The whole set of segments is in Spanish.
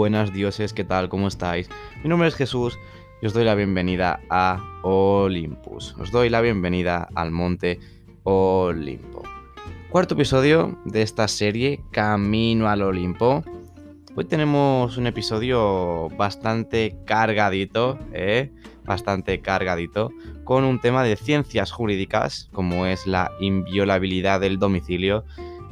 buenas dioses, ¿qué tal? ¿Cómo estáis? Mi nombre es Jesús y os doy la bienvenida a Olympus. Os doy la bienvenida al monte Olimpo. Cuarto episodio de esta serie Camino al Olimpo. Hoy tenemos un episodio bastante cargadito, ¿eh? Bastante cargadito, con un tema de ciencias jurídicas, como es la inviolabilidad del domicilio,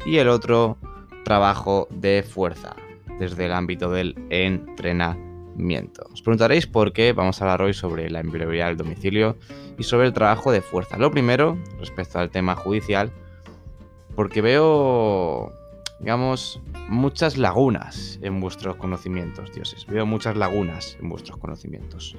y el otro, trabajo de fuerza, desde el ámbito del entrenamiento. Os preguntaréis por qué vamos a hablar hoy sobre la inviolabilidad del domicilio y sobre el trabajo de fuerza. Lo primero, respecto al tema judicial, porque veo, digamos, muchas lagunas en vuestros conocimientos, dioses. Veo muchas lagunas en vuestros conocimientos.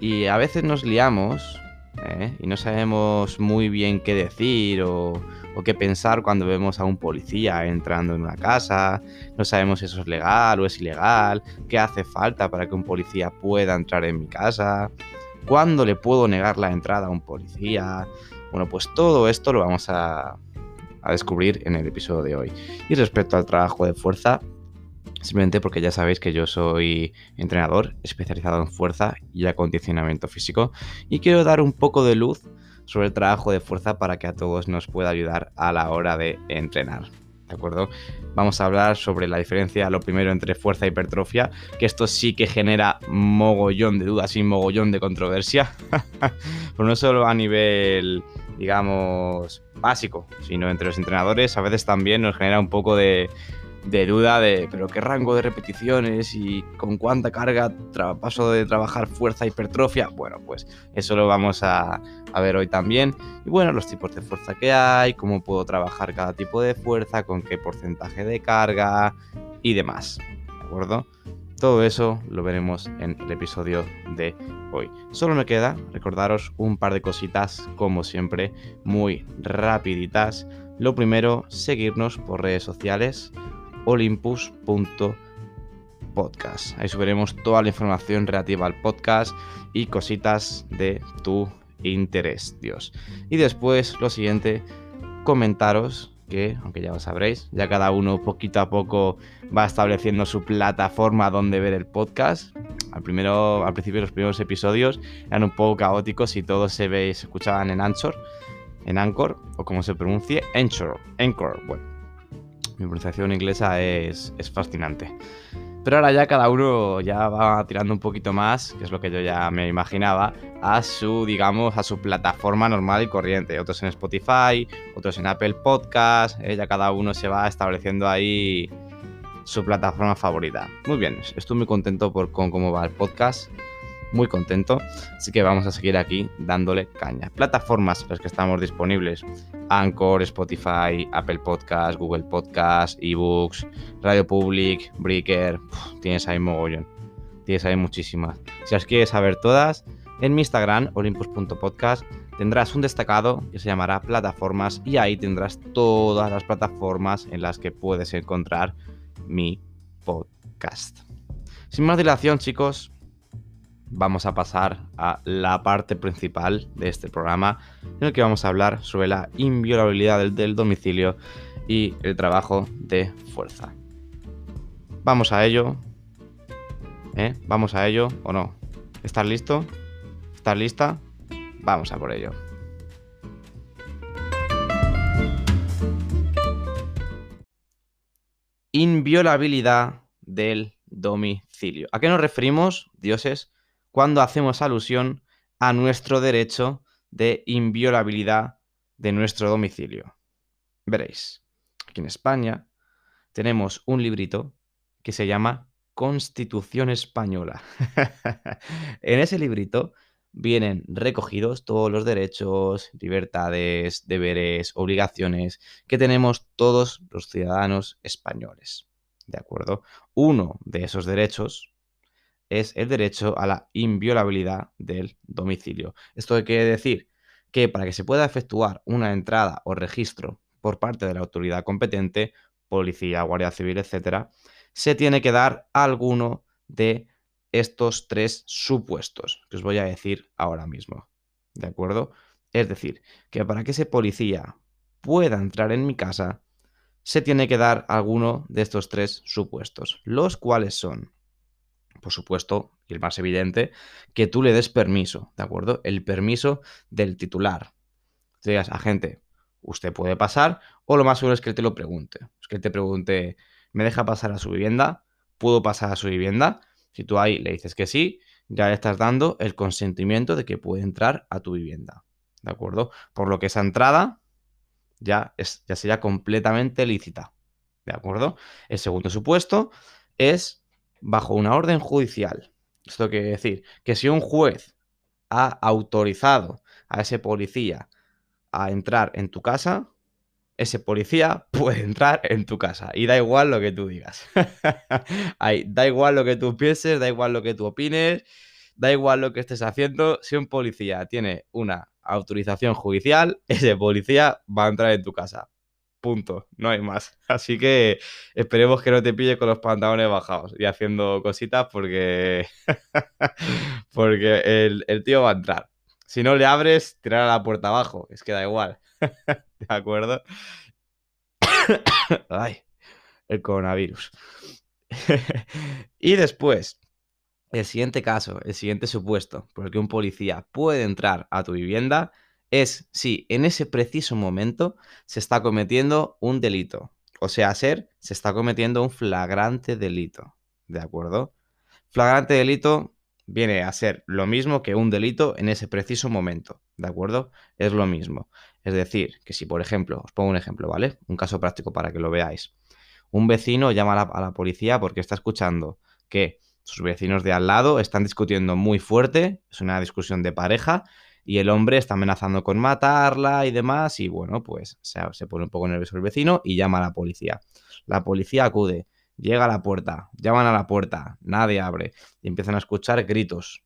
Y a veces nos liamos ¿eh? y no sabemos muy bien qué decir o, o, qué pensar cuando vemos a un policía entrando en una casa, no sabemos si eso es legal o es ilegal, qué hace falta para que un policía pueda entrar en mi casa, cuándo le puedo negar la entrada a un policía. Bueno, pues todo esto lo vamos a, a descubrir en el episodio de hoy. Y respecto al trabajo de fuerza, simplemente porque ya sabéis que yo soy entrenador especializado en fuerza y acondicionamiento físico y quiero dar un poco de luz sobre el trabajo de fuerza para que a todos nos pueda ayudar a la hora de entrenar. ¿De acuerdo? Vamos a hablar sobre la diferencia, lo primero, entre fuerza y hipertrofia, que esto sí que genera mogollón de dudas y mogollón de controversia, pero no solo a nivel, digamos, básico, sino entre los entrenadores a veces también nos genera un poco de, de duda de, pero qué rango de repeticiones y con cuánta carga paso de trabajar fuerza hipertrofia. Bueno, pues eso lo vamos a, a, ver hoy también. Y bueno, los tipos de fuerza que hay, cómo puedo trabajar cada tipo de fuerza, con qué porcentaje de carga y demás. ¿De acuerdo? Todo eso lo veremos en el episodio de hoy. Solo me queda recordaros un par de cositas, como siempre, muy rapiditas. Lo primero, seguirnos por redes sociales olympus.podcast. Ahí subiremos toda la información relativa al podcast y cositas de tu interés, Dios. Y después, lo siguiente, comentaros que, aunque ya lo sabréis, ya cada uno poquito a poco va estableciendo su plataforma donde ver el podcast. Al, primero, al principio los primeros episodios eran un poco caóticos y todos se, ve, se escuchaban en Anchor, en Anchor, o como se pronuncie, Anchor, Anchor, bueno mi pronunciación inglesa es, es, fascinante. Pero ahora ya cada uno ya va tirando un poquito más, que es lo que yo ya me imaginaba, a su, digamos, a su plataforma normal y corriente. Otros en Spotify, otros en Apple Podcast, eh, ya cada uno se va estableciendo ahí su plataforma favorita. Muy bien, estoy muy contento por con cómo va el podcast muy contento. Así que vamos a seguir aquí dándole caña. Plataformas en las que estamos disponibles. Anchor, Spotify, Apple Podcast, Google Podcast, eBooks, Radio Public, Breaker. tienes ahí mogollón. Tienes ahí muchísimas. Si las quieres saber todas, en mi Instagram, olympus.podcast, tendrás un destacado que se llamará plataformas y ahí tendrás todas las plataformas en las que puedes encontrar mi podcast. Sin más dilación, chicos, vamos a pasar a la parte principal de este programa, en el que vamos a hablar sobre la inviolabilidad del, domicilio y el trabajo de fuerza. Vamos a ello. ¿Eh? ¿Vamos a ello o no? ¿Estás listo? ¿Estás lista? Vamos a por ello. Inviolabilidad del domicilio. ¿A qué nos referimos, dioses? Cuando hacemos alusión a nuestro derecho de inviolabilidad de nuestro domicilio. Veréis, aquí en España tenemos un librito que se llama Constitución Española. en ese librito vienen recogidos todos los derechos, libertades, deberes, obligaciones que tenemos todos los ciudadanos españoles. ¿De acuerdo? Uno de esos derechos es el derecho a la inviolabilidad del domicilio. Esto quiere decir que para que se pueda efectuar una entrada o registro por parte de la autoridad competente, policía, guardia civil, etcétera, se tiene que dar alguno de estos tres supuestos que os voy a decir ahora mismo. ¿De acuerdo? Es decir, que para que ese policía pueda entrar en mi casa, se tiene que dar alguno de estos tres supuestos, los cuales son, por supuesto, y el más evidente, que tú le des permiso, ¿de acuerdo? El permiso del titular. Te digas, agente, usted puede pasar, o lo más seguro es que él te lo pregunte. Es que él te pregunte, ¿me deja pasar a su vivienda? ¿Puedo pasar a su vivienda? Si tú ahí le dices que sí, ya le estás dando el consentimiento de que puede entrar a tu vivienda. ¿De acuerdo? Por lo que esa entrada ya, es, ya sería completamente lícita. ¿De acuerdo? El segundo supuesto es bajo una orden judicial. Esto quiere decir que si un juez ha autorizado a ese policía a entrar en tu casa, ese policía puede entrar en tu casa. Y da igual lo que tú digas. da igual lo que tú pienses, da igual lo que tú opines, da igual lo que estés haciendo. Si un policía tiene una autorización judicial, ese policía va a entrar en tu casa. Punto, no hay más. Así que esperemos que no te pille con los pantalones bajados y haciendo cositas porque, porque el, el tío va a entrar. Si no le abres, tirar a la puerta abajo. Es que da igual. ¿De acuerdo? Ay, el coronavirus. y después, el siguiente caso, el siguiente supuesto por el que un policía puede entrar a tu vivienda es si en ese preciso momento se está cometiendo un delito. O sea, ser, se está cometiendo un flagrante delito. ¿De acuerdo? Flagrante delito viene a ser lo mismo que un delito en ese preciso momento, ¿de acuerdo? Es lo mismo. Es decir, que si, por ejemplo, os pongo un ejemplo, ¿vale? Un caso práctico para que lo veáis. Un vecino llama a la, policía porque está escuchando que sus vecinos de al lado están discutiendo muy fuerte, es una discusión de pareja, y el hombre está amenazando con matarla y demás, y bueno, pues se, se pone un poco nervioso el vecino y llama a la policía. La policía acude Llega a la puerta, llaman a la puerta, nadie abre y empiezan a escuchar gritos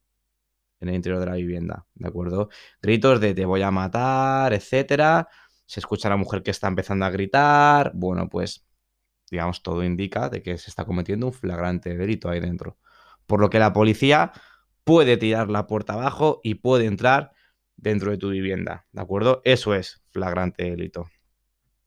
en el interior de la vivienda, ¿de acuerdo? Gritos de te voy a matar, etcétera. Se escucha a la mujer que está empezando a gritar. Bueno, pues digamos, todo indica de que se está cometiendo un flagrante delito ahí dentro. Por lo que la policía puede tirar la puerta abajo y puede entrar dentro de tu vivienda, ¿de acuerdo? Eso es flagrante delito.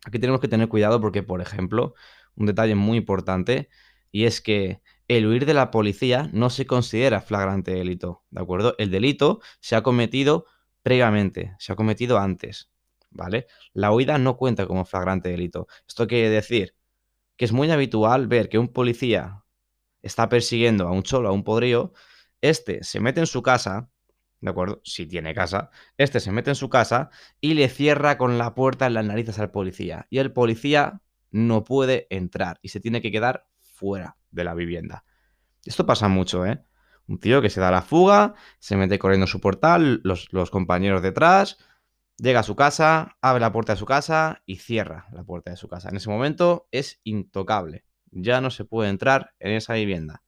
Aquí tenemos que tener cuidado porque, por ejemplo, un detalle muy importante y es que el huir de la policía no se considera flagrante delito, ¿de acuerdo? El delito se ha cometido previamente, se ha cometido antes, ¿vale? La huida no cuenta como flagrante delito. Esto quiere decir que es muy habitual ver que un policía está persiguiendo a un cholo, a un podrío, este se mete en su casa, ¿de acuerdo? Si tiene casa, este se mete en su casa y le cierra con la puerta en las narices al policía. Y el policía no puede entrar y se tiene que quedar fuera de la vivienda. Esto pasa mucho, ¿eh? Un tío que se da la fuga, se mete corriendo su portal, los, los compañeros detrás, llega a su casa, abre la puerta de su casa y cierra la puerta de su casa. En ese momento es intocable. Ya no se puede entrar en esa vivienda.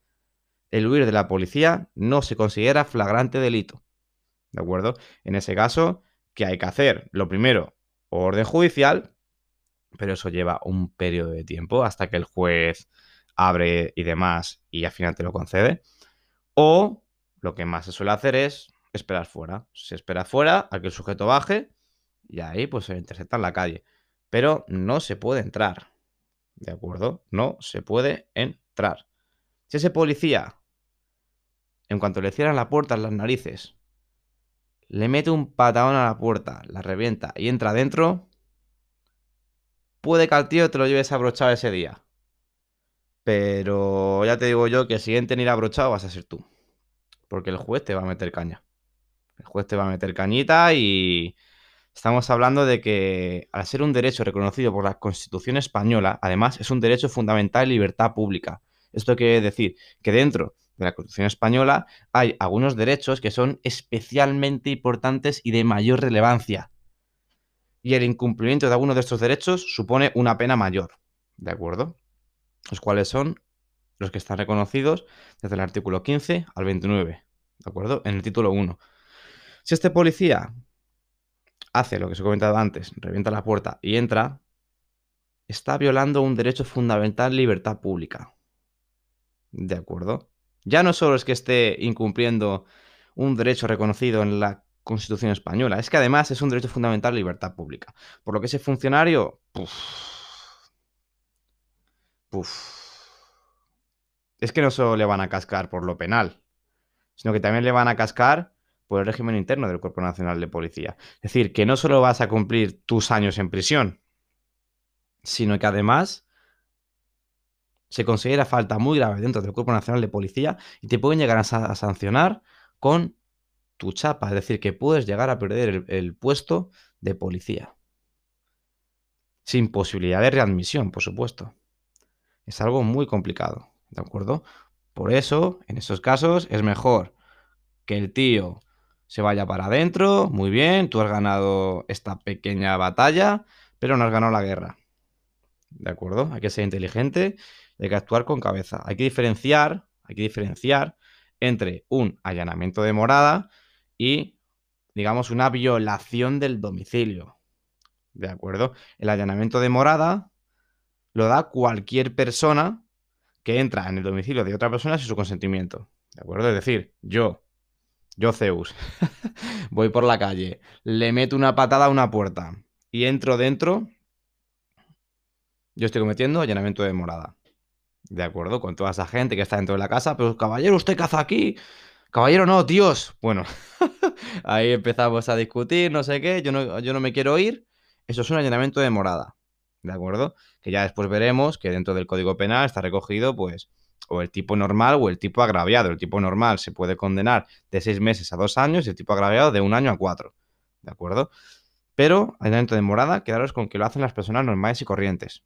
El huir de la policía no se considera flagrante delito. ¿De acuerdo? En ese caso, ¿qué hay que hacer? Lo primero, orden judicial, pero eso lleva un periodo de tiempo hasta que el juez abre y demás y al final te lo concede. O lo que más se suele hacer es esperar fuera. Se espera fuera a que el sujeto baje y ahí pues se intercepta en la calle. Pero no se puede entrar. ¿De acuerdo? No se puede entrar. Si ese policía, en cuanto le cierran la puerta en las narices, le mete un patadón a la puerta, la revienta y entra adentro, puede que al tío te lo lleves abrochado ese día. Pero ya te digo yo que si en tener abrochado vas a ser tú. Porque el juez te va a meter caña. El juez te va a meter cañita y estamos hablando de que al ser un derecho reconocido por la Constitución española, además es un derecho fundamental y libertad pública. Esto quiere decir que dentro de la Constitución española hay algunos derechos que son especialmente importantes y de mayor relevancia y el incumplimiento de alguno de estos derechos supone una pena mayor. ¿De acuerdo? Los cuales son los que están reconocidos desde el artículo 15 al 29. ¿De acuerdo? En el título 1. Si este policía hace lo que os he comentado antes, revienta la puerta y entra, está violando un derecho fundamental, libertad pública. ¿De acuerdo? Ya no solo es que esté incumpliendo un derecho reconocido en la Constitución española. Es que además es un derecho fundamental libertad pública. Por lo que ese funcionario Es que no solo le van a cascar por lo penal, sino que también le van a cascar por el régimen interno del Cuerpo Nacional de Policía. Es decir, que no solo vas a cumplir tus años en prisión, sino que además se considera falta muy grave dentro del Cuerpo Nacional de Policía y te pueden llegar a, sancionar con tu chapa, es decir, que puedes llegar a perder el puesto de policía. Sin posibilidad de readmisión, por supuesto. Es algo muy complicado, ¿de acuerdo? Por eso, en esos casos, es mejor que el tío se vaya para adentro, muy bien, tú has ganado esta pequeña batalla, pero no has ganado la guerra. ¿De acuerdo? Hay que ser inteligente, hay que actuar con cabeza. Hay que diferenciar, hay que diferenciar entre un allanamiento de morada y, digamos, una violación del domicilio. ¿De acuerdo? El allanamiento de morada lo da cualquier persona que entra en el domicilio de otra persona sin su consentimiento. ¿De acuerdo? Es decir, yo, yo Zeus, voy por la calle, le meto una patada a una puerta y entro dentro, yo estoy cometiendo allanamiento de morada. ¿De acuerdo? Con toda esa gente que está dentro de la casa, pero caballero, usted caza aquí. Caballero, no, tíos. Bueno, ahí empezamos a discutir, no sé qué, yo no, yo no me quiero ir. Eso es un allanamiento de morada, ¿de acuerdo? Que ya después veremos que dentro del Código Penal está recogido, pues, o el tipo normal o el tipo agraviado. El tipo normal se puede condenar de seis meses a dos años y el tipo agraviado de un año a cuatro, ¿de acuerdo? Pero, allanamiento de morada, quedaros con que lo hacen las personas normales y corrientes,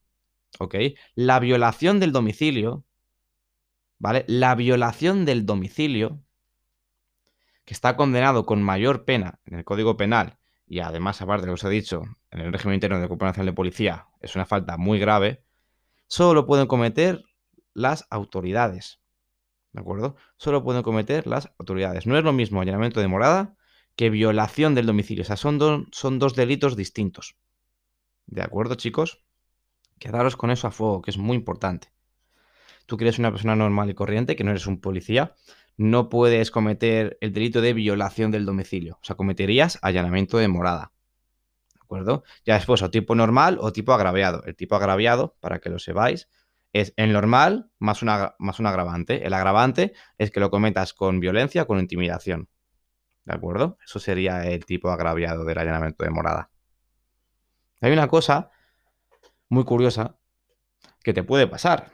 ¿ok? La violación del domicilio, ¿vale? La violación del domicilio, que está condenado con mayor pena en el Código Penal y además, aparte de lo que os he dicho, en el régimen interno de Nacional de Policía es una falta muy grave, solo lo pueden cometer las autoridades. ¿De acuerdo? Solo pueden cometer las autoridades. No es lo mismo allanamiento de morada que violación del domicilio. O sea, son, son dos delitos distintos. ¿De acuerdo, chicos? Quedaros con eso a fuego, que es muy importante. Tú que eres una persona normal y corriente, que no eres un policía, no puedes cometer el delito de violación del domicilio. O sea, cometerías allanamiento de morada. ¿De acuerdo? Ya después, o tipo normal o tipo agraviado. El tipo agraviado, para que lo sepáis, es el normal más, más un agravante. El agravante es que lo cometas con violencia con intimidación. ¿De acuerdo? Eso sería el tipo agraviado del allanamiento de morada. Hay una cosa muy curiosa que te puede pasar.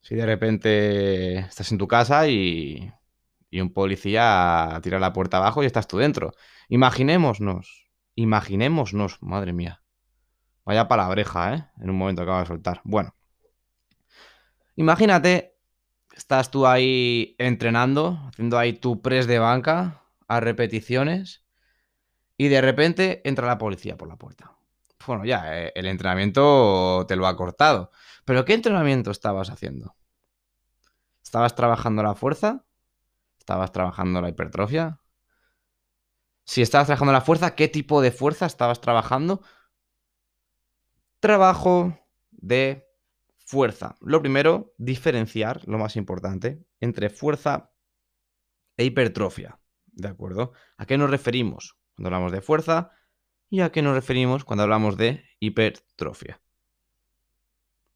Si de repente estás en tu casa y y un policía tira la puerta abajo y estás tú dentro. Imaginémonos, imaginémonos, madre mía. Vaya palabreja, ¿eh? En un momento acaba de soltar. Bueno. Imagínate, estás tú ahí entrenando, haciendo ahí tu press de banca a repeticiones y de repente entra la policía por la puerta. Bueno, ya, eh, el entrenamiento te lo ha cortado. Pero ¿qué entrenamiento estabas haciendo? ¿Estabas trabajando la fuerza? ¿Estabas trabajando la hipertrofia? Si estabas trabajando la fuerza, ¿qué tipo de fuerza estabas trabajando? Trabajo de fuerza. Lo primero, diferenciar, lo más importante, entre fuerza e hipertrofia. ¿De acuerdo? ¿A qué nos referimos cuando hablamos de fuerza? ¿Y a qué nos referimos cuando hablamos de hipertrofia?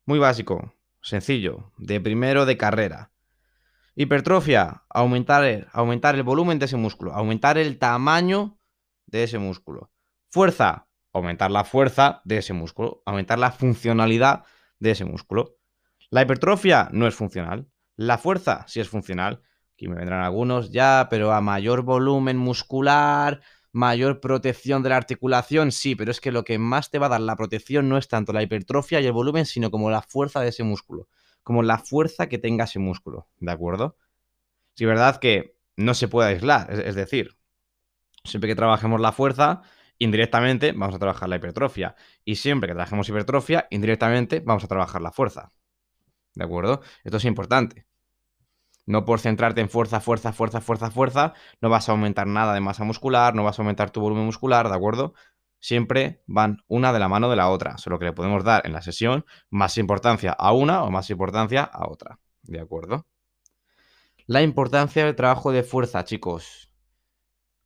Muy básico, sencillo, de primero de carrera. Hipertrofia, aumentar el, aumentar el volumen de ese músculo, aumentar el tamaño de ese músculo. Fuerza, aumentar la fuerza de ese músculo, aumentar la funcionalidad de ese músculo. La hipertrofia no es funcional. La fuerza sí es funcional. Aquí me vendrán algunos ya, pero a mayor volumen muscular, mayor protección de la articulación, sí, pero es que lo que más te va a dar la protección no es tanto la hipertrofia y el volumen, sino como la fuerza de ese músculo como la fuerza que tenga ese músculo, ¿de acuerdo? Es verdad que no se puede aislar, es, decir, siempre que trabajemos la fuerza, indirectamente vamos a trabajar la hipertrofia. Y siempre que trabajemos hipertrofia, indirectamente vamos a trabajar la fuerza. ¿De acuerdo? Esto es importante. No por centrarte en fuerza, fuerza, fuerza, fuerza, fuerza, no vas a aumentar nada de masa muscular, no vas a aumentar tu volumen muscular, ¿de acuerdo? siempre van una de la mano de la otra, solo que le podemos dar en la sesión más importancia a una o más importancia a otra. ¿De acuerdo? La importancia del trabajo de fuerza, chicos.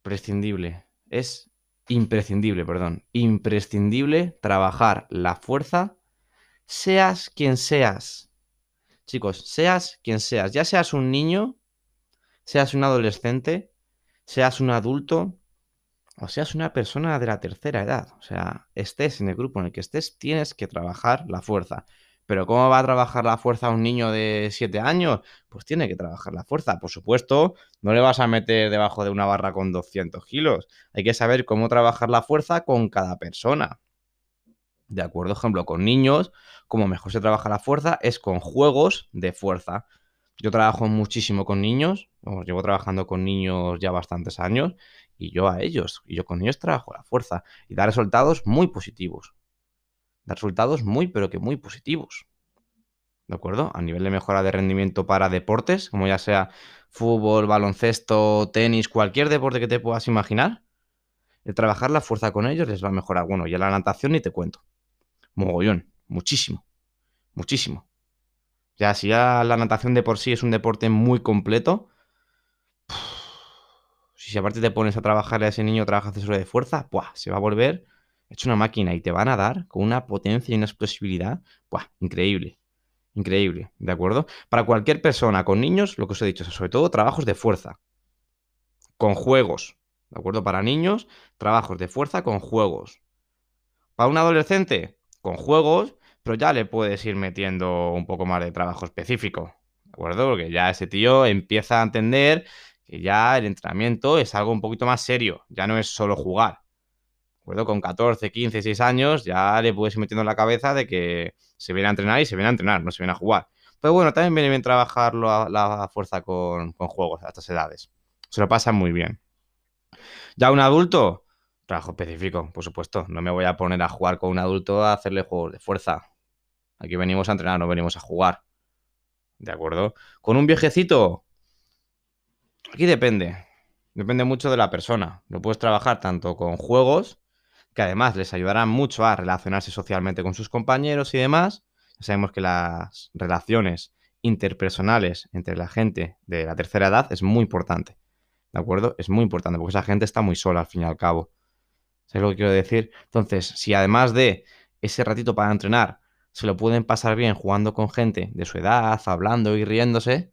Prescindible. Es imprescindible, perdón. Imprescindible trabajar la fuerza, seas quien seas. Chicos, seas quien seas, ya seas un niño, seas un adolescente, seas un adulto o seas una persona de la tercera edad. O sea, estés en el grupo en el que estés, tienes que trabajar la fuerza. Pero ¿cómo va a trabajar la fuerza un niño de 7 años? Pues tiene que trabajar la fuerza. Por supuesto, no le vas a meter debajo de una barra con 200 kilos. Hay que saber cómo trabajar la fuerza con cada persona. De acuerdo, ejemplo, con niños, como mejor se trabaja la fuerza es con juegos de fuerza. Yo trabajo muchísimo con niños, llevo trabajando con niños ya bastantes años, y yo a ellos, y yo con ellos trabajo la fuerza, y da resultados muy positivos. Da resultados muy, pero que muy positivos. ¿De acuerdo? A nivel de mejora de rendimiento para deportes, como ya sea fútbol, baloncesto, tenis, cualquier deporte que te puedas imaginar, el trabajar la fuerza con ellos les va a mejorar. Bueno, ya la natación ni te cuento. Mogollón, muchísimo, muchísimo. Ya si ya la natación de por sí es un deporte muy completo, si aparte te pones a trabajar a ese niño, trabaja accesorio de fuerza, ¡buah! se va a volver hecho una máquina y te van a dar con una potencia y una explosividad, ¡buah! increíble. Increíble, ¿de acuerdo? Para cualquier persona con niños, lo que os he dicho, sobre todo trabajos de fuerza, con juegos, ¿de acuerdo? Para niños, trabajos de fuerza con juegos. Para un adolescente, con juegos, pero ya le puedes ir metiendo un poco más de trabajo específico, ¿de acuerdo? Porque ya ese tío empieza a entender que ya el entrenamiento es algo un poquito más serio, ya no es solo jugar. ¿De acuerdo? Con 14, 15, 6 años ya le puedes ir metiendo en la cabeza de que se viene a entrenar y se viene a entrenar, no se viene a jugar. Pero bueno, también viene bien trabajarlo a la fuerza con, con juegos a estas edades. Se lo pasa muy bien. Ya un adulto, trabajo específico, por supuesto. No me voy a poner a jugar con un adulto a hacerle juegos de fuerza. Aquí venimos a entrenar, no venimos a jugar. ¿De acuerdo? Con un viejecito. Aquí depende. Depende mucho de la persona. Lo puedes trabajar tanto con juegos, que además les ayudarán mucho a relacionarse socialmente con sus compañeros y demás. Ya sabemos que las relaciones interpersonales entre la gente de la tercera edad es muy importante. ¿De acuerdo? Es muy importante porque esa gente está muy sola al fin y al cabo. ¿Sabes lo que quiero decir? Entonces, si además de ese ratito para entrenar se lo pueden pasar bien jugando con gente de su edad, hablando y riéndose,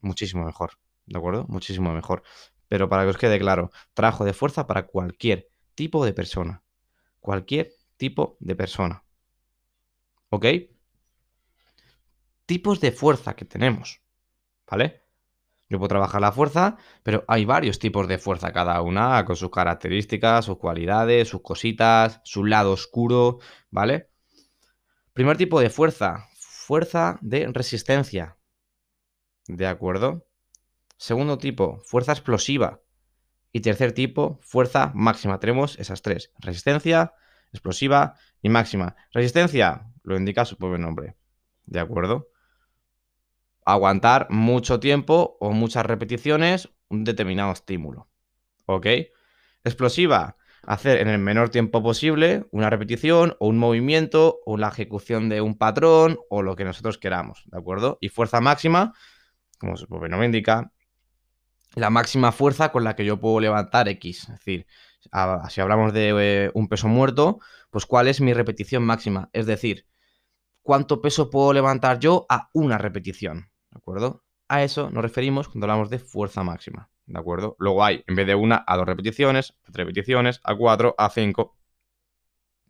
muchísimo mejor, ¿de acuerdo? Muchísimo mejor. Pero para que os quede claro, trabajo de fuerza para cualquier tipo de persona. Cualquier tipo de persona. ¿Ok? Tipos de fuerza que tenemos, ¿vale? Yo puedo trabajar la fuerza, pero hay varios tipos de fuerza, cada una con sus características, sus cualidades, sus cositas, su lado oscuro, ¿vale? Primer tipo de fuerza, fuerza de resistencia. ¿De acuerdo? Segundo tipo, fuerza explosiva. Y tercer tipo, fuerza máxima. Tenemos esas tres, resistencia, explosiva y máxima. Resistencia, lo indica su propio nombre. ¿De acuerdo? Aguantar mucho tiempo o muchas repeticiones un determinado estímulo. ¿Ok? Explosiva, hacer en el menor tiempo posible una repetición o un movimiento o la ejecución de un patrón o lo que nosotros queramos, ¿de acuerdo? Y fuerza máxima, como su propio nombre indica, la máxima fuerza con la que yo puedo levantar X. Es decir, si hablamos de eh, un peso muerto, pues cuál es mi repetición máxima. Es decir, cuánto peso puedo levantar yo a una repetición, ¿de acuerdo? A eso nos referimos cuando hablamos de fuerza máxima. ¿de acuerdo? Luego hay, en vez de una, a dos repeticiones, a tres repeticiones, a cuatro, a cinco,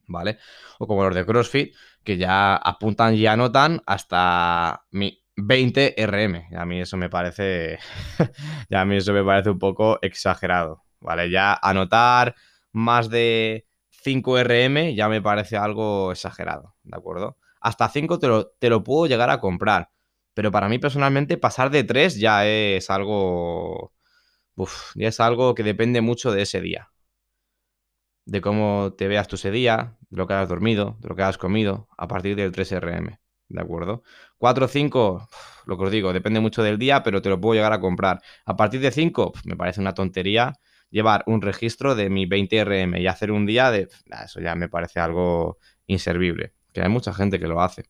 ¿vale? O como los de CrossFit, que ya apuntan y anotan hasta mi 20 RM. a mí eso me parece, ya a mí eso me parece un poco exagerado, ¿vale? Ya anotar más de 5 RM ya me parece algo exagerado, ¿de acuerdo? Hasta 5 te lo, te lo puedo llegar a comprar. Pero para mí personalmente pasar de 3 ya es algo ya es algo que depende mucho de ese día. De cómo te veas tú ese día, de lo que has dormido, de lo que has comido, a partir del 3RM. ¿De acuerdo? 4 o 5, lo que os digo, depende mucho del día, pero te lo puedo llegar a comprar. A partir de 5, me parece una tontería llevar un registro de mi 20RM y hacer un día de... eso ya me parece algo inservible. Que hay mucha gente que lo hace.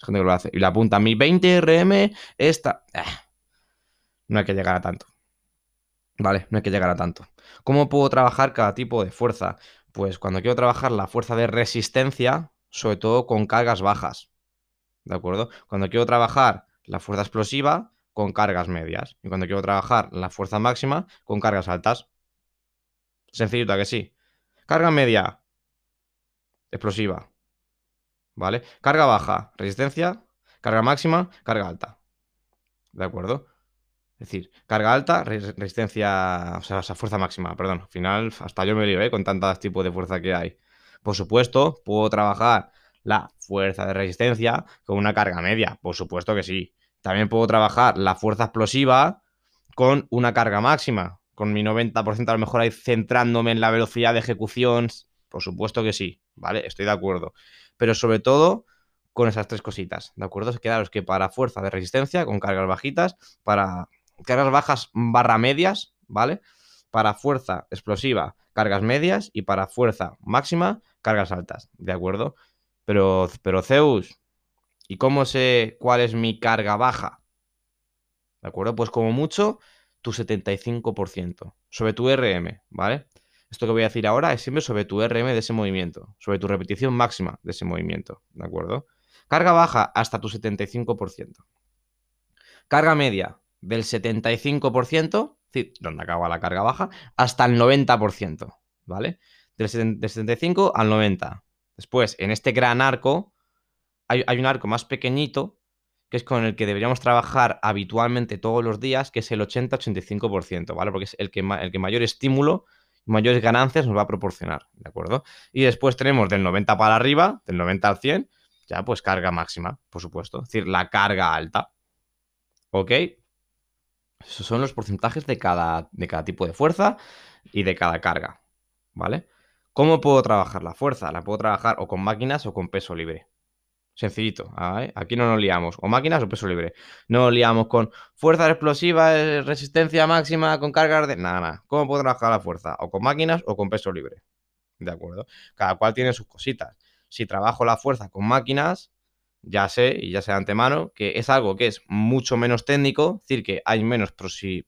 Gente que lo hace. Y la apunta, mi 20RM está... no hay que llegar a tanto. Vale, no hay que llegar a tanto. ¿Cómo puedo trabajar cada tipo de fuerza? Pues cuando quiero trabajar la fuerza de resistencia, sobre todo con cargas bajas. ¿de acuerdo? Cuando quiero trabajar la fuerza explosiva con cargas medias y cuando quiero trabajar la fuerza máxima con cargas altas. Sencillito, que sí? Carga media, explosiva. ¿Vale? Carga baja, resistencia. Carga máxima, carga alta. ¿De acuerdo? Es decir, carga alta, resistencia, o sea, fuerza máxima, perdón. Al final, hasta yo me lío, ¿eh? Con tantos tipos de fuerza que hay. Por supuesto, puedo trabajar la fuerza de resistencia con una carga media. Por supuesto que sí. También puedo trabajar la fuerza explosiva con una carga máxima. Con mi 90% a lo mejor ahí centrándome en la velocidad de ejecución. Por supuesto que sí, ¿vale? Estoy de acuerdo. Pero sobre todo con esas tres cositas, ¿de acuerdo? Quedaros que para fuerza de resistencia con cargas bajitas, para cargas bajas barra medias, ¿vale? Para fuerza explosiva, cargas medias y para fuerza máxima, cargas altas, ¿de acuerdo? Pero, pero Zeus, ¿y cómo sé cuál es mi carga baja? ¿De acuerdo? Pues como mucho, tu 75% sobre tu RM, ¿vale? Esto que voy a decir ahora es siempre sobre tu RM de ese movimiento, sobre tu repetición máxima de ese movimiento, ¿de acuerdo? Carga baja hasta tu 75%. Carga media del 75%, decir, donde acaba la carga baja, hasta el 90%, ¿vale? Del, 75 al 90. Después, en este gran arco, hay, un arco más pequeñito, que es con el que deberíamos trabajar habitualmente todos los días, que es el 80-85%, ¿vale? Porque es el que, el que mayor estímulo, mayores ganancias nos va a proporcionar, ¿de acuerdo? Y después tenemos del 90 para arriba, del 90 al 100, ya pues carga máxima, por supuesto, es decir, la carga alta. ¿Ok? Esos son los porcentajes de cada, de cada tipo de fuerza y de cada carga, ¿vale? ¿Cómo puedo trabajar la fuerza? La puedo trabajar o con máquinas o con peso libre. Sencillito, aquí no nos liamos, o máquinas o peso libre. No nos liamos con fuerza explosiva, eh, resistencia máxima, con cargas de... Nada, nada. ¿Cómo puedo trabajar la fuerza? O con máquinas o con peso libre. ¿De acuerdo? Cada cual tiene sus cositas. Si trabajo la fuerza con máquinas, ya sé, y ya sé de antemano, que es algo que es mucho menos técnico, es decir, que hay menos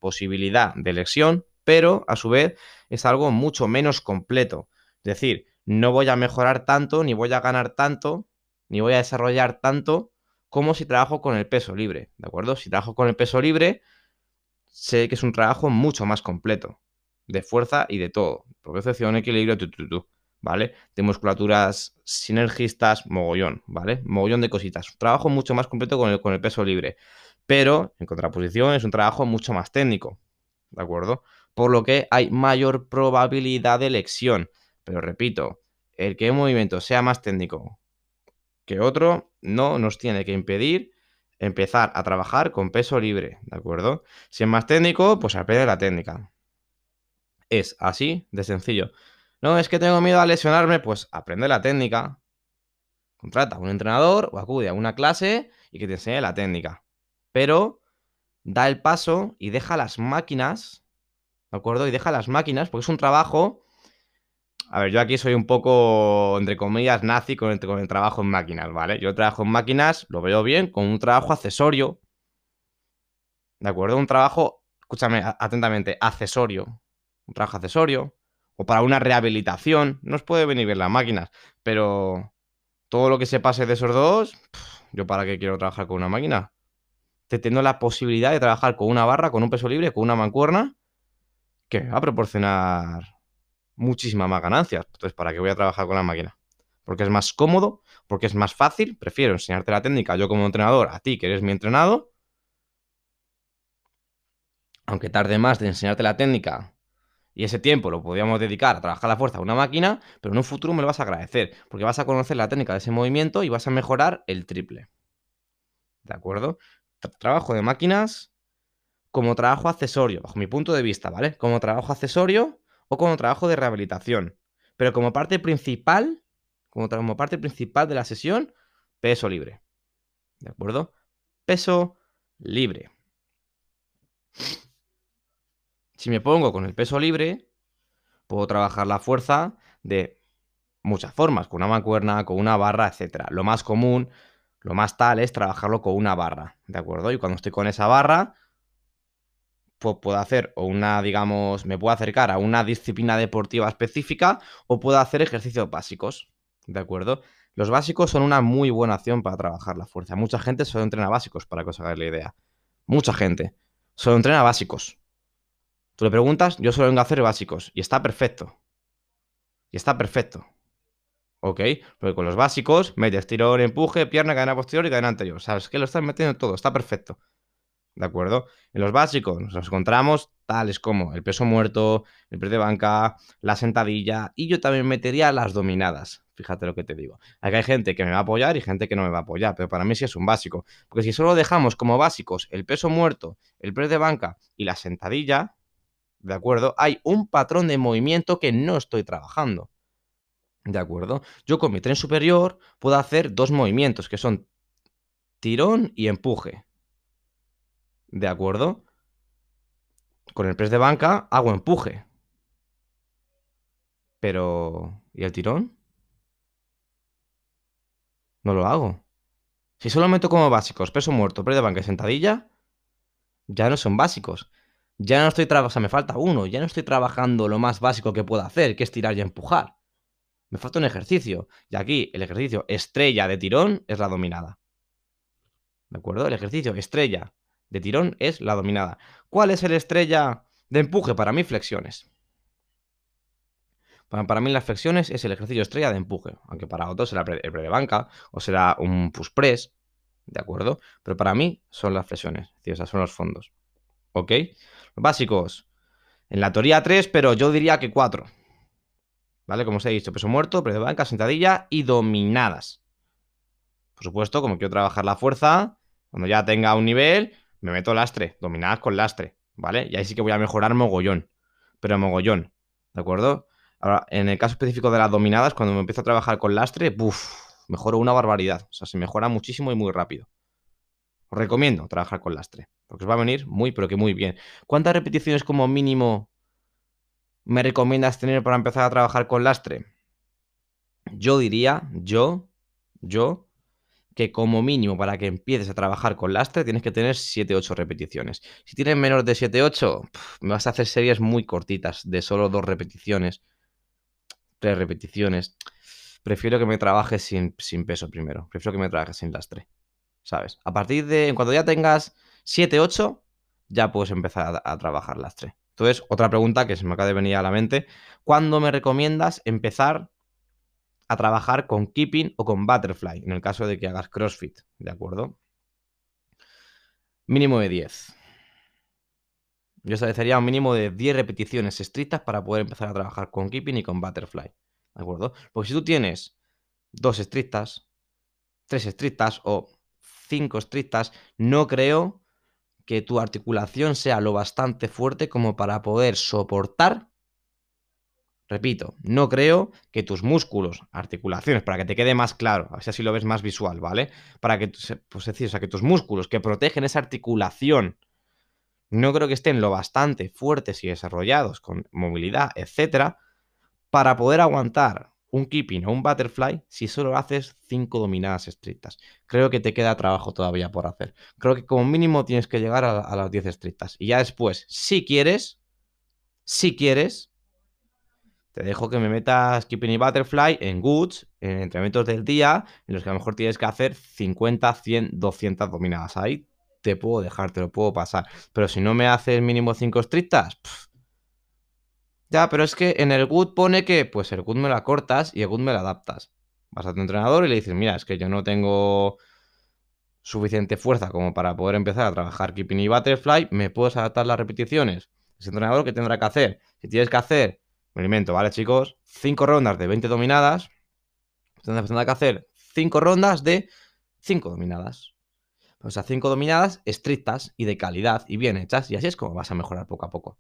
posibilidad de lesión, pero a su vez es algo mucho menos completo. Es decir, no voy a mejorar tanto, ni voy a ganar tanto, ni voy a desarrollar tanto como si trabajo con el peso libre, ¿de acuerdo? Si trabajo con el peso libre, sé que es un trabajo mucho más completo, de fuerza y de todo. Propiocepción, equilibrio, tu, tu. ¿vale? De musculaturas sinergistas, mogollón, ¿vale? Mogollón de cositas. Un trabajo mucho más completo con el, con el peso libre. Pero, en contraposición, es un trabajo mucho más técnico, ¿de acuerdo? Por lo que hay mayor probabilidad de lección. Pero repito, el que un movimiento sea más técnico que otro no nos tiene que impedir empezar a trabajar con peso libre, ¿de acuerdo? Si es más técnico, pues aprende la técnica. Es así de sencillo. No, es que tengo miedo a lesionarme, pues aprende la técnica. Contrata a un entrenador o acude a una clase y que te enseñe la técnica. Pero da el paso y deja las máquinas, ¿de acuerdo? Y deja las máquinas, porque es un trabajo. A ver, yo aquí soy un poco, entre comillas, nazi con el, trabajo en máquinas, ¿vale? Yo trabajo en máquinas, lo veo bien, con un trabajo accesorio. ¿De acuerdo? Un trabajo, escúchame atentamente, accesorio. Un trabajo accesorio o para una rehabilitación. No os puede venir bien las máquinas, pero todo lo que se pase de esos dos, yo para qué quiero trabajar con una máquina. Te tengo la posibilidad de trabajar con una barra, con un peso libre, con una mancuerna, que va a proporcionar muchísimas más ganancias. Entonces, ¿para qué voy a trabajar con la máquina? Porque es más cómodo, porque es más fácil. Prefiero enseñarte la técnica yo como entrenador, a ti que eres mi entrenado. Aunque tarde más de enseñarte la técnica y ese tiempo lo podríamos dedicar a trabajar la fuerza de una máquina, pero en un futuro me lo vas a agradecer, porque vas a conocer la técnica de ese movimiento y vas a mejorar el triple. ¿De acuerdo? trabajo de máquinas como trabajo accesorio, bajo mi punto de vista, ¿vale? Como trabajo accesorio o como trabajo de rehabilitación. Pero como parte principal, como, como parte principal de la sesión, peso libre. ¿De acuerdo? Peso libre. Si me pongo con el peso libre, puedo trabajar la fuerza de muchas formas, con una mancuerna, con una barra, etc. Lo más común, lo más tal es trabajarlo con una barra, ¿de acuerdo? Y cuando estoy con esa barra, pues puedo hacer o una, digamos, me puedo acercar a una disciplina deportiva específica o puedo hacer ejercicios básicos, ¿De acuerdo? Los básicos son una muy buena opción para trabajar la fuerza. Mucha gente solo entrena básicos, para que os hagáis la idea. Mucha gente solo entrena básicos. Tú le preguntas, yo solo vengo a hacer básicos. Y está perfecto. Y está perfecto. ¿Ok? Porque con los básicos metes tirón, empuje, pierna, cadena posterior y cadena anterior. ¿Sabes? Que lo estás metiendo todo. Está perfecto. ¿De acuerdo? En los básicos nos encontramos tales como el peso muerto, el press de banca, la sentadilla y yo también metería las dominadas. Fíjate lo que te digo. Aquí hay gente que me va a apoyar y gente que no me va a apoyar, pero para mí sí es un básico. Porque si solo dejamos como básicos el peso muerto, el press de banca y la sentadilla, ¿de acuerdo? Hay un patrón de movimiento que no estoy trabajando. ¿De acuerdo? Yo con mi tren superior puedo hacer dos movimientos que son tirón y empuje. ¿De acuerdo? Con el press de banca hago empuje. Pero... ¿Y el tirón? No lo hago. Si solo meto como básicos peso muerto, press de banca y sentadilla, ya no son básicos. Ya no estoy trabajando, o sea, me falta uno, ya no estoy trabajando lo más básico que puedo hacer, que es tirar y empujar. Me falta un ejercicio. Y aquí el ejercicio estrella de tirón es la dominada. ¿De acuerdo? El ejercicio estrella de tirón es la dominada. ¿Cuál es el estrella de empuje? Para mí, flexiones. Para, mí las flexiones es el ejercicio estrella de empuje, aunque para otros será el pre de banca o será un push press, ¿de acuerdo? Pero para mí son las flexiones, es decir, son los fondos. ¿Ok? básicos. En la teoría 3, pero yo diría que 4. ¿Vale? Como os he dicho, peso muerto, pre de banca, sentadilla y dominadas. Por supuesto, como quiero trabajar la fuerza, cuando ya tenga un nivel, me meto lastre, dominadas con lastre, ¿vale? Y ahí sí que voy a mejorar mogollón, pero mogollón, ¿de acuerdo? Ahora, en el caso específico de las dominadas, cuando me empiezo a trabajar con lastre, ¡buf! Mejoro una barbaridad. O sea, se mejora muchísimo y muy rápido. Os recomiendo trabajar con lastre, porque os va a venir muy, pero que muy bien. ¿Cuántas repeticiones como mínimo me recomiendas tener para empezar a trabajar con lastre? Yo diría, yo, yo, que como mínimo para que empieces a trabajar con lastre tienes que tener 7-8 repeticiones. Si tienes menos de 7-8, me vas a hacer series muy cortitas, de solo dos repeticiones, tres repeticiones. Prefiero que me trabajes sin, peso primero, prefiero que me trabajes sin lastre, ¿sabes? A partir de, en cuando ya tengas 7-8, ya puedes empezar a, a trabajar lastre. Entonces, otra pregunta que se me acaba de venir a la mente, ¿cuándo me recomiendas empezar a trabajar con keeping o con butterfly, en el caso de que hagas CrossFit, ¿de acuerdo? Mínimo de 10. Yo establecería un mínimo de 10 repeticiones estrictas para poder empezar a trabajar con keeping y con butterfly, ¿de acuerdo? Porque si tú tienes dos estrictas, tres estrictas o cinco estrictas, no creo que tu articulación sea lo bastante fuerte como para poder soportar Repito, no creo que tus músculos, articulaciones, para que te quede más claro, a ver si así lo ves más visual, ¿vale? Para que, pues decir, o sea, que tus músculos que protegen esa articulación, no creo que estén lo bastante fuertes y desarrollados con movilidad, etcétera, para poder aguantar un keeping o un butterfly si solo haces 5 dominadas estrictas. Creo que te queda trabajo todavía por hacer. Creo que como mínimo tienes que llegar a, a las 10 estrictas. Y ya después, si quieres, si quieres, te dejo que me metas Keeping y Butterfly en Goods, en entrenamientos del día, en los que a lo mejor tienes que hacer 50, 100, 200 dominadas. Ahí te puedo dejar, te lo puedo pasar. Pero si no me haces mínimo 5 estrictas, ya, pero es que en el Good pone que, pues el Good me la cortas y el Good me la adaptas. Vas a tu entrenador y le dices, mira, es que yo no tengo suficiente fuerza como para poder empezar a trabajar Keeping y Butterfly, ¿me puedes adaptar las repeticiones? Ese entrenador, ¿qué tendrá que hacer? Si tienes que hacer me ¿vale, chicos? 5 rondas de 20 dominadas. Tendrá que hacer 5 rondas de 5 dominadas. O sea, 5 dominadas estrictas y de calidad y bien hechas. Y así es como vas a mejorar poco a poco.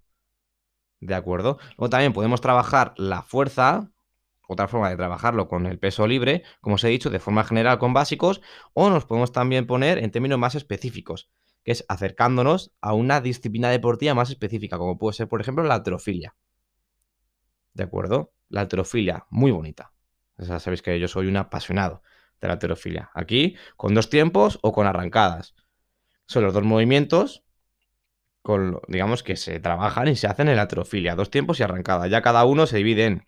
¿De acuerdo? Luego también podemos trabajar la fuerza. Otra forma de trabajarlo con el peso libre, como os he dicho, de forma general con básicos. O nos podemos también poner en términos más específicos, que es acercándonos a una disciplina deportiva más específica, como puede ser, por ejemplo, la atrofilia. ¿De acuerdo? La alterofilia, muy bonita. O sabéis que yo soy un apasionado de la alterofilia. Aquí, con dos tiempos o con arrancadas. Son los dos movimientos, con, digamos, que se trabajan y se hacen en la alterofilia. Dos tiempos y arrancada. Ya cada uno se divide en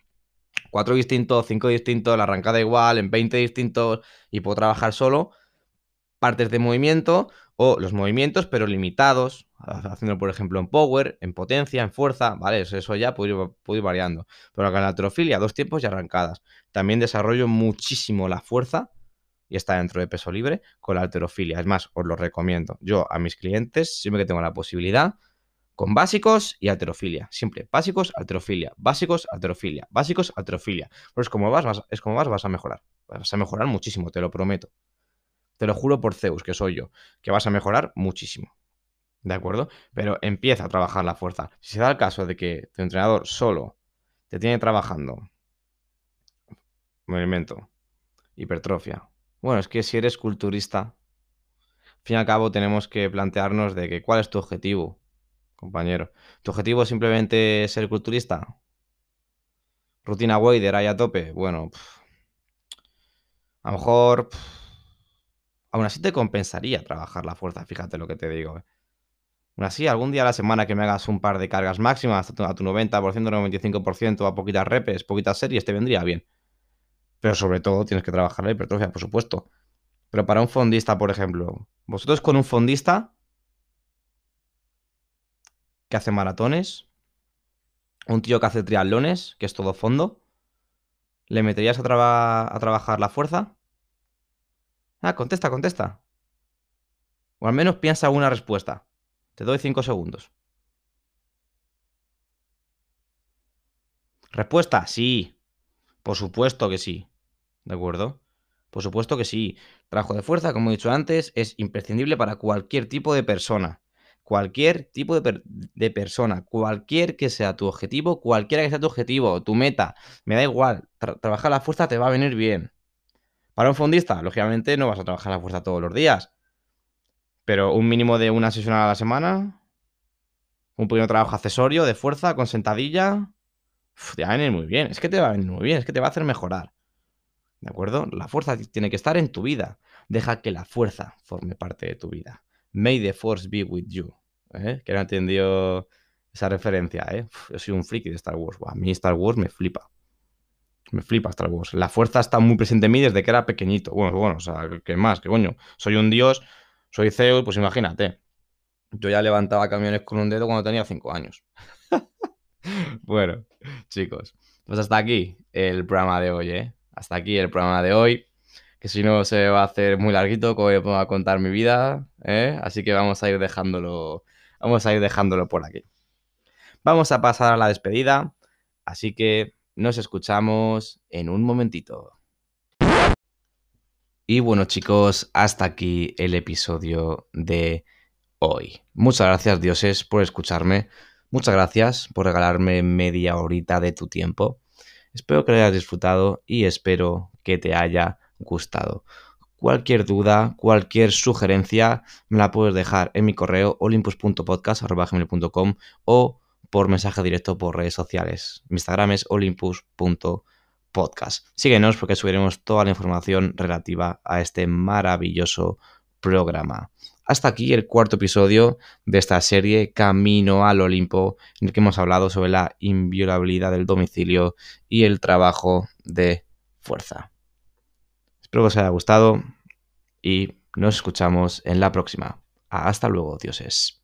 4 distintos, 5 distintos, la arrancada igual, en 20 distintos y puedo trabajar solo partes de movimiento o los movimientos pero limitados, haciendo por ejemplo en power, en potencia, en fuerza, ¿vale? Eso, ya puede ir, variando. Pero la alterofilia, dos tiempos y arrancadas. También desarrollo muchísimo la fuerza y está dentro de peso libre con la alterofilia. Es más, os lo recomiendo. Yo a mis clientes, siempre que tengo la posibilidad, con básicos y alterofilia. Siempre básicos, alterofilia, básicos, alterofilia, básicos, alterofilia. Pues como vas, vas, es como vas, vas a mejorar. Vas a mejorar muchísimo, te lo prometo. Te lo juro por Zeus, que soy yo, que vas a mejorar muchísimo. ¿De acuerdo? Pero empieza a trabajar la fuerza. Si se da el caso de que tu entrenador solo te tiene trabajando movimiento, hipertrofia. Bueno, es que si eres culturista, al fin y al cabo tenemos que plantearnos de que cuál es tu objetivo, compañero. ¿Tu objetivo es simplemente ser culturista? Rutina Wader ahí a tope. Bueno, a lo mejor Aún así te compensaría trabajar la fuerza, fíjate lo que te digo. Eh. Aún así, algún día a la semana que me hagas un par de cargas máximas a tu 90%, 95%, a poquitas repes, poquitas series, te vendría bien. Pero sobre todo tienes que trabajar la hipertrofia, por supuesto. Pero para un fondista, por ejemplo, vosotros con un fondista que hace maratones, un tío que hace triatlones, que es todo fondo, ¿le meterías a, a trabajar la fuerza? Ah, contesta, contesta. O al menos piensa una respuesta. Te doy cinco segundos. Respuesta, sí. Por supuesto que sí. ¿De acuerdo? Por supuesto que sí. Trabajo de fuerza, como he dicho antes, es imprescindible para cualquier tipo de persona. Cualquier tipo de, persona, cualquier que sea tu objetivo, cualquiera que sea tu objetivo, tu meta, me da igual. trabajar la fuerza te va a venir bien. Para un fondista, lógicamente no vas a trabajar la fuerza todos los días. Pero un mínimo de una sesión a la semana, un pequeño trabajo accesorio de fuerza con sentadilla, te va a venir muy bien. Es que te va a venir muy bien, es que te va a hacer mejorar. ¿De acuerdo? La fuerza tiene que estar en tu vida. Deja que la fuerza forme parte de tu vida. May the force be with you. ¿eh? Que no entendido esa referencia, ¿eh? yo soy un friki de Star Wars. a mí Star Wars me flipa. Me flipa Star Wars. La fuerza está muy presente en mí desde que era pequeñito. Bueno, bueno, o sea, ¿qué más? ¿Qué coño? Soy un dios, soy Zeus, pues imagínate. Yo ya levantaba camiones con un dedo cuando tenía 5 años. bueno, chicos, pues hasta aquí el programa de hoy, ¿eh? Hasta aquí el programa de hoy. Que si no se va a hacer muy larguito, como voy a contar mi vida, ¿eh? Así que vamos a ir dejándolo. Vamos a ir dejándolo por aquí. Vamos a pasar a la despedida. Así que nos escuchamos en un momentito. Y bueno chicos, hasta aquí el episodio de hoy. Muchas gracias dioses por escucharme. Muchas gracias por regalarme media horita de tu tiempo. Espero que lo hayas disfrutado y espero que te haya gustado. Cualquier duda, cualquier sugerencia, me la puedes dejar en mi correo olympus.podcast.com o por mensaje directo por redes sociales. Mi Instagram es olympus.podcast. Síguenos porque subiremos toda la información relativa a este maravilloso programa. Hasta aquí el cuarto episodio de esta serie Camino al Olimpo, en el que hemos hablado sobre la inviolabilidad del domicilio y el trabajo de fuerza. Espero que os haya gustado y nos escuchamos en la próxima. Hasta luego, dioses.